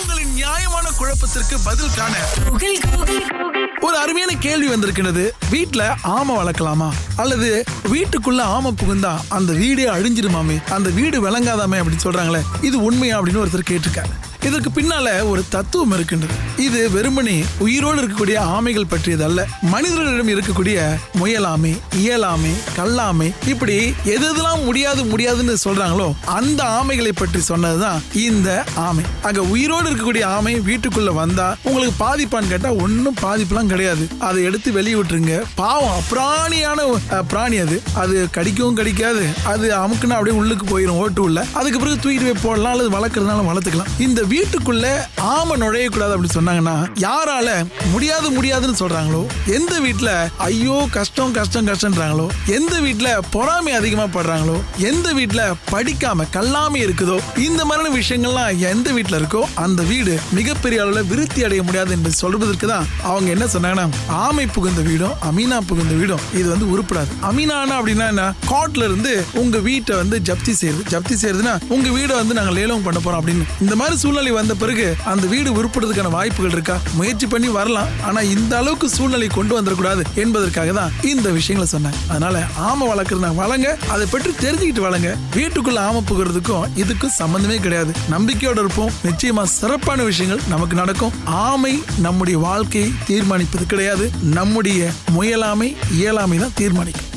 உங்களின் நியாயமான குழப்பத்திற்கு பதில் காண ஒரு அருமையான கேள்வி வந்திருக்கிறது வீட்டுல ஆமை வளர்க்கலாமா? அல்லது வீட்டுக்குள்ள ஆமை புகுந்தா அந்த வீடே அழிஞ்சிருமாமே அந்த வீடு விளங்காதாமே அப்படின்னு சொல்றாங்களே. இது உண்மையா அப்படின்னு ஒருத்தர் கேட்டிருக்காரு. இதற்கு பின்னால ஒரு தத்துவம் இருக்கின்றது. இது வெறுமனே உயிரோடு இருக்கக்கூடிய ஆமைகள் பற்றியது அல்ல மனிதர்களிடம் இருக்கக்கூடிய முயலாமை இயலாமை கல்லாமை இப்படி எது எதெல்லாம் முடியாது முடியாதுன்னு சொல்றாங்களோ அந்த ஆமைகளை பற்றி சொன்னதுதான் இந்த ஆமை. அங்க உயிரோடு இருக்கக்கூடிய ஆமை வீட்டுக்குள்ள வந்தா உங்களுக்கு பாதிப்பான்னு கேட்டா ஒன்னும் பாதிப்புலாம் கிடையாது. அதை எடுத்து வெளியிட்டுருங்க பாவம் பிராணியான பிராணி அது. அது கடிக்கவும் கடிக்காது. அது அமுக்குன்னா அப்படியே உள்ளுக்கு போயிடும் ஓட்டு உள்ள. அதுக்கு பிறகு தூக்கிட்டு போய் போடலாம் அல்லது வளர்க்கறதுனால வளர்த்துக்கலாம். இந்த வீட்டுக்குள்ள ஆமை நுழையக்கூடாது அப்படின்னு சொன்னாங்கன்னா யாரால முடியாது முடியாதுன்னு சொல்றாங்களோ? எந்த வீட்டுல ஐயோ கஷ்டம் கஷ்டம் கஷ்டம்ன்றாங்களோ எந்த வீட்டுல பொறாமை அதிகமா படுறாங்களோ? எந்த வீட்டுல படிக்காம கல்லாம இருக்குதோ? இந்த மாதிரியான விஷயங்கள்லாம் எந்த வீட்டுல இருக்கோ அந்த வீடு மிகப்பெரிய அளவுல விருத்தி அடைய முடியாது என்று சொல்வதற்கு தான் அவங்க என்ன சொன்னாங்கன்னா ஆமை புகுந்த வீடும் அமீனா புகுந்த வீடும். இது வந்து உருப்படாது. அமீனானா அப்படின்னா என்ன? கோர்ட்ல இருந்து உங்க வீட்டை வந்து ஜப்தி செய்யுது ஜப்தி செய்யறதுன்னா உங்க வீடை வந்து நாங்க லேலம் பண்ண போறோம் அப்படின்னு. இந்த மாதிரி சூழ்நிலை சூழ்நிலை வந்த பிறகு அந்த வீடு உருப்படுறதுக்கான வாய்ப்புகள் இருக்கா? முயற்சி பண்ணி வரலாம். ஆனா இந்த அளவுக்கு சூழ்நிலை கொண்டு வந்துடக்கூடாது என்பதற்காக தான் இந்த விஷயங்களை சொன்னாங்க அதனால ஆமை வளர்க்குறதா வளங்க அதை பற்றி தெரிஞ்சுக்கிட்டு வளங்க. வீட்டுக்குள்ள ஆமை புகிறதுக்கும் இதுக்கும் சம்பந்தமே கிடையாது. நம்பிக்கையோட இருப்போம். நிச்சயமா சிறப்பான விஷயங்கள் நமக்கு நடக்கும். ஆமை நம்முடைய வாழ்க்கையை தீர்மானிப்பது கிடையாது. நம்முடைய முயலாமை இயலாமை தான் தீர்மானிக்கும்.